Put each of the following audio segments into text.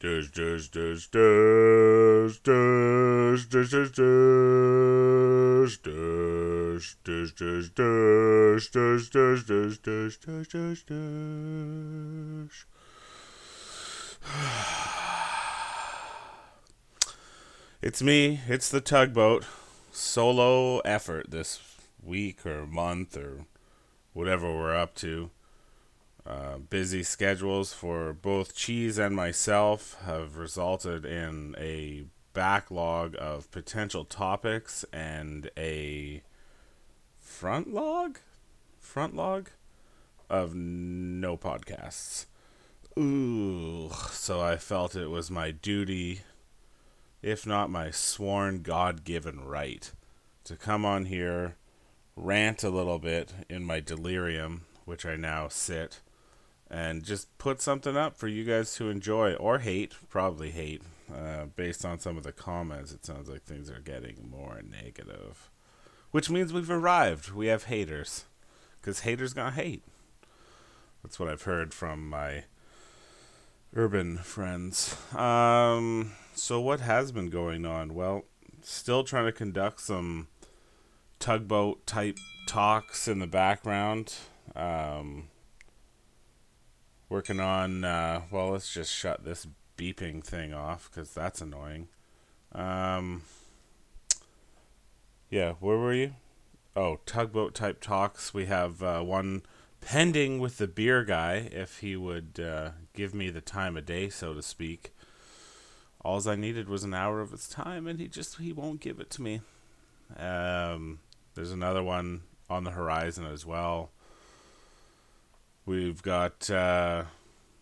Does does does does does does does does does does does does does does does does does does It's me, it's the tugboat. Solo effort this week or month or whatever we're up to. Uh, busy schedules for both Cheese and myself have resulted in a backlog of potential topics and a front log? Front log? Of no podcasts. Ooh, so I felt it was my duty, if not my sworn God given right, to come on here, rant a little bit in my delirium, which I now sit and just put something up for you guys to enjoy or hate. Probably hate, uh, based on some of the comments. It sounds like things are getting more negative, which means we've arrived. We have haters, because haters gonna hate. That's what I've heard from my urban friends. Um, so what has been going on? Well, still trying to conduct some tugboat type talks in the background. Um, working on uh, well let's just shut this beeping thing off because that's annoying. Um, yeah where were you? Oh tugboat type talks. We have uh, one pending with the beer guy if he would uh, give me the time of day so to speak. All i needed was an hour of his time and he just he won't give it to me. Um, there's another one on the horizon as well We've got uh,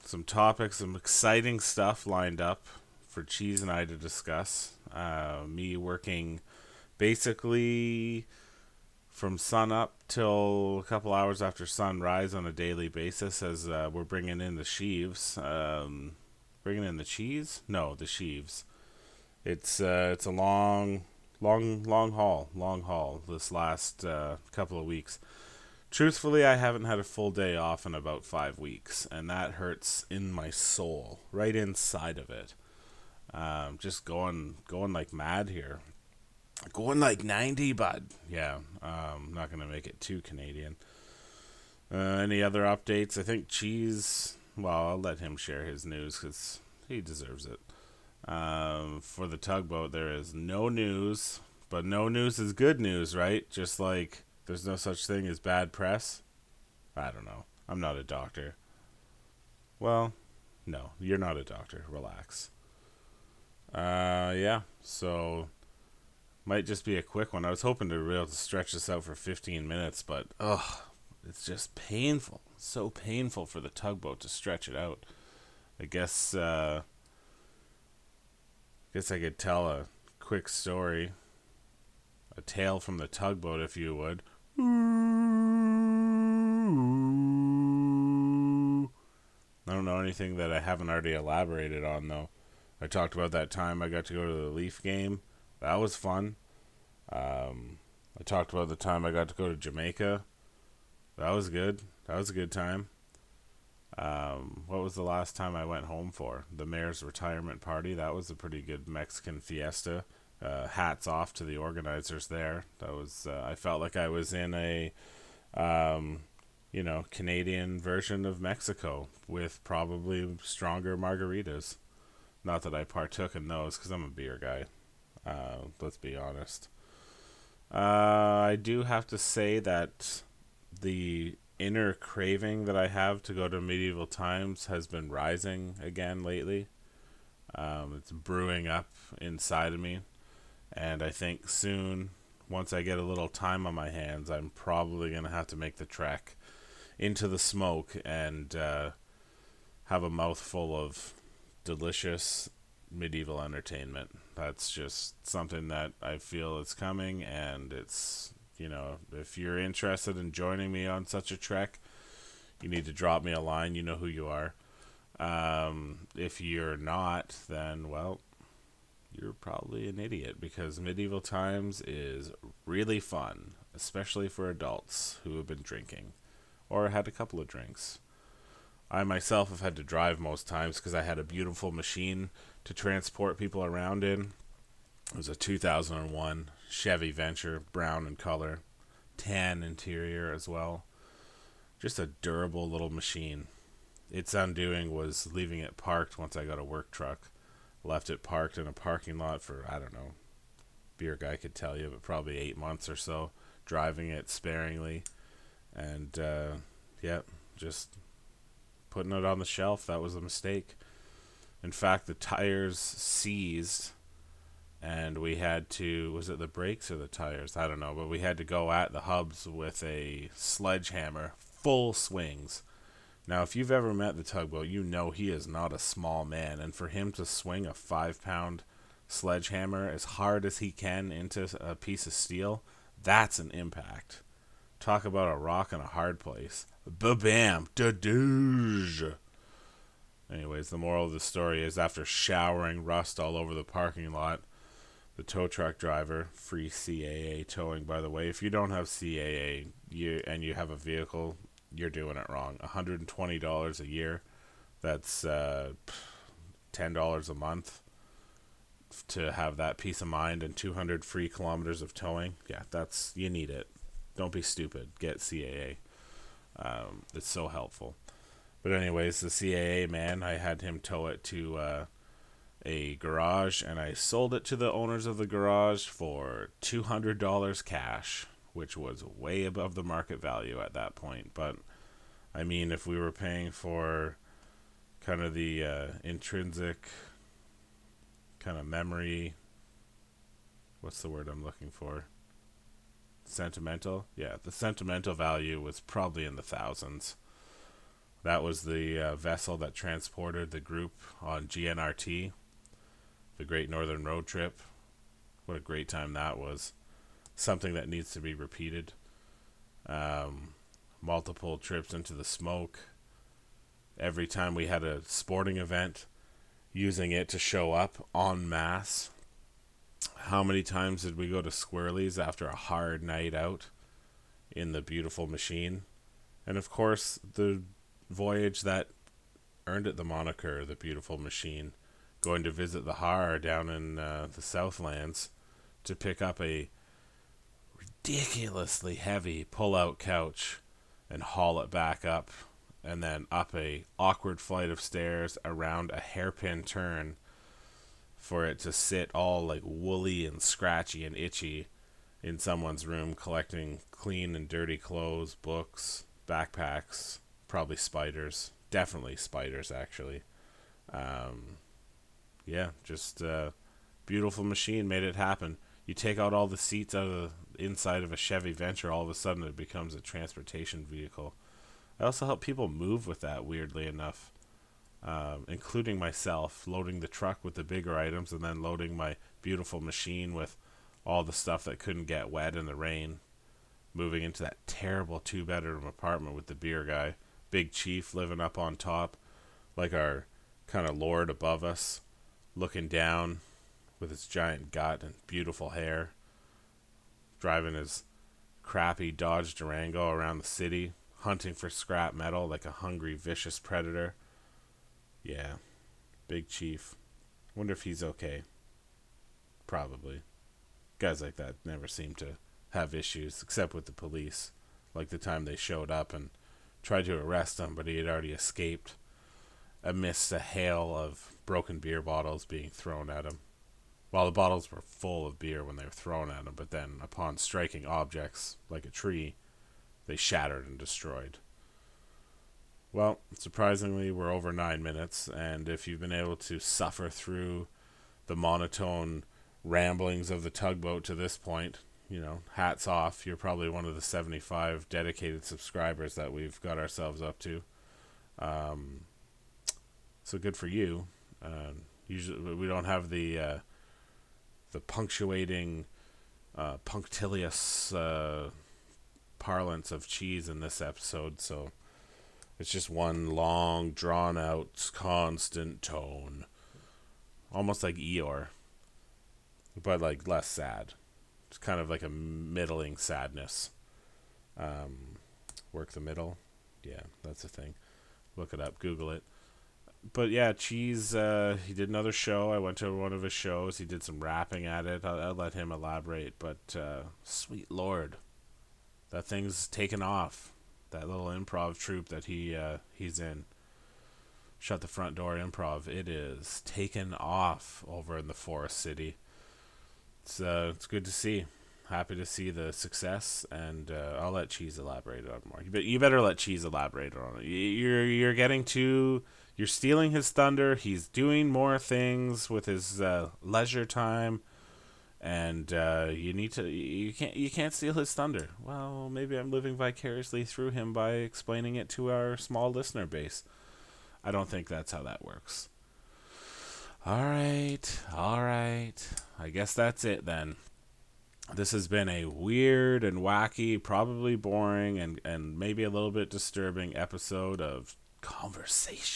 some topics, some exciting stuff lined up for Cheese and I to discuss. Uh, me working basically from sun up till a couple hours after sunrise on a daily basis as uh, we're bringing in the sheaves. Um, bringing in the cheese? No, the sheaves. It's uh, it's a long, long, long haul, long haul. This last uh, couple of weeks. Truthfully, I haven't had a full day off in about five weeks, and that hurts in my soul, right inside of it. Um, just going, going like mad here, going like ninety, bud. Yeah, um, not gonna make it too Canadian. Uh, any other updates? I think Cheese. Well, I'll let him share his news because he deserves it. Um, for the tugboat, there is no news, but no news is good news, right? Just like there's no such thing as bad press? I don't know. I'm not a doctor. Well, no, you're not a doctor. Relax. Uh, yeah. So might just be a quick one. I was hoping to be able to stretch this out for 15 minutes, but ugh, it's just painful. so painful for the tugboat to stretch it out. I guess. Uh, guess I could tell a quick story, a tale from the tugboat, if you would. I don't know anything that I haven't already elaborated on, though. I talked about that time I got to go to the Leaf game. That was fun. Um, I talked about the time I got to go to Jamaica. That was good. That was a good time. Um, what was the last time I went home for? The mayor's retirement party. That was a pretty good Mexican fiesta uh, hats off to the organizers there. That was uh, I felt like I was in a um, you know Canadian version of Mexico with probably stronger margaritas. Not that I partook in those because I'm a beer guy. Uh, let's be honest. Uh, I do have to say that the inner craving that I have to go to medieval times has been rising again lately. Um, it's brewing up inside of me. And I think soon, once I get a little time on my hands, I'm probably going to have to make the trek into the smoke and uh, have a mouthful of delicious medieval entertainment. That's just something that I feel is coming, and it's, you know, if you're interested in joining me on such a trek, you need to drop me a line. You know who you are. Um, if you're not, then, well, you're probably an idiot because medieval times is really fun, especially for adults who have been drinking or had a couple of drinks I myself have had to drive most times because I had a beautiful machine to transport people around in. It was a 2001 Chevy Venture, brown in color, tan interior as well. Just a durable little machine. Its undoing was leaving it parked once I got a work truck. Left it parked in a parking lot for, I don't know, beer guy could tell you, but probably eight months or so, driving it sparingly. And, uh, yeah, just putting it on the shelf. That was a mistake. In fact, the tires seized and we had to was it the brakes or the tires i don't know but we had to go at the hubs with a sledgehammer full swings now if you've ever met the tugboat you know he is not a small man and for him to swing a five pound sledgehammer as hard as he can into a piece of steel that's an impact. Talk about a rock in a hard place. Ba-bam! Da-dooge anyways the moral of the story is after showering rust all over the parking lot the tow truck driver, free CAA towing, by the way. If you don't have CAA you and you have a vehicle, you're doing it wrong. $120 a year. That's uh, $10 a month to have that peace of mind and 200 free kilometers of towing. Yeah, that's you need it. Don't be stupid. Get CAA. Um, it's so helpful. But anyways, the CAA man, I had him tow it to uh, a garage and I sold it to the owners of the garage for $200 cash, which was way above the market value at that point. But I mean, if we were paying for kind of the uh, intrinsic kind of memory, what's the word I'm looking for? Sentimental? Yeah, the sentimental value was probably in the thousands. That was the uh, vessel that transported the group on GNRT the Great Northern Road Trip. What a great time that was. Something that needs to be repeated. Um, multiple trips into the smoke. Every time we had a sporting event, using it to show up en masse. How many times did we go to Squirrelies after a hard night out in the beautiful machine? And of course, the voyage that earned it the moniker, the beautiful machine going to visit the Har down in uh, the Southlands to pick up a ridiculously heavy pull-out couch and haul it back up and then up a awkward flight of stairs around a hairpin turn for it to sit all like woolly and scratchy and itchy in someone's room collecting clean and dirty clothes, books, backpacks, probably spiders, definitely spiders actually. Um, yeah, just uh, beautiful machine made it happen. You take out all the seats out of the inside of a Chevy Venture, all of a sudden it becomes a transportation vehicle. I also help people move with that, weirdly enough, um, including myself, loading the truck with the bigger items and then loading my beautiful machine with all the stuff that couldn't get wet in the rain. Moving into that terrible two bedroom apartment with the beer guy, Big Chief living up on top, like our kind of lord above us looking down with his giant gut and beautiful hair, driving his crappy Dodge Durango around the city, hunting for scrap metal like a hungry, vicious predator. Yeah, Big Chief. Wonder if he's okay. Probably. Guys like that never seem to have issues, except with the police. Like the time they showed up and tried to arrest him, but he had already escaped amidst a hail of broken beer bottles being thrown at him. While the bottles were full of beer when they were thrown at him, but then upon striking objects like a tree, they shattered and destroyed. Well, surprisingly, we're over nine minutes, and if you've been able to suffer through the monotone ramblings of the tugboat to this point, you know, hats off. You're probably one of the 75 dedicated subscribers that we've got ourselves up to. Um, so good for you. Uh, usually, we don't have the uh, the punctuating, uh, punctilious uh, parlance of cheese in this episode. So it's just one long, drawn out, constant tone, almost like Eeyore, but like less sad. It's kind of like a middling sadness. Um, work the middle, yeah, that's the thing Look it up. Google it. But yeah, Cheese. Uh, he did another show. I went to one of his shows. He did some rapping at it. I'll, I'll let him elaborate. But uh, sweet lord, that thing's taken off. That little improv troupe that he uh, he's in. Shut the front door improv. It is taken off over in the Forest City. It's uh, it's good to see. Happy to see the success, and uh, I'll let Cheese elaborate on more. But you better let Cheese elaborate on it. You're you're getting too. You're stealing his thunder. He's doing more things with his uh, leisure time, and uh, you need to. You can't. You can't steal his thunder. Well, maybe I'm living vicariously through him by explaining it to our small listener base. I don't think that's how that works. All right, all right. I guess that's it then. This has been a weird and wacky, probably boring, and, and maybe a little bit disturbing episode of Conversations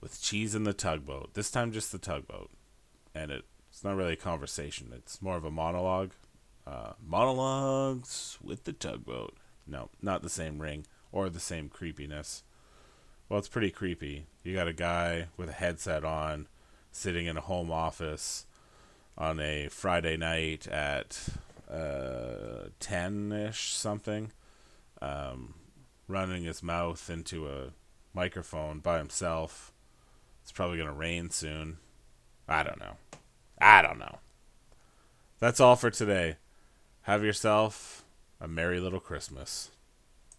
with Cheese in the Tugboat. This time, just the tugboat. And it, it's not really a conversation, it's more of a monologue. Uh, monologues with the tugboat. No, not the same ring or the same creepiness. Well, it's pretty creepy. You got a guy with a headset on, sitting in a home office on a Friday night at uh, ish something, um, running his mouth into a microphone by himself. It's probably gonna rain soon. I don't know. I don't know. That's all for today. Have yourself a merry little Christmas.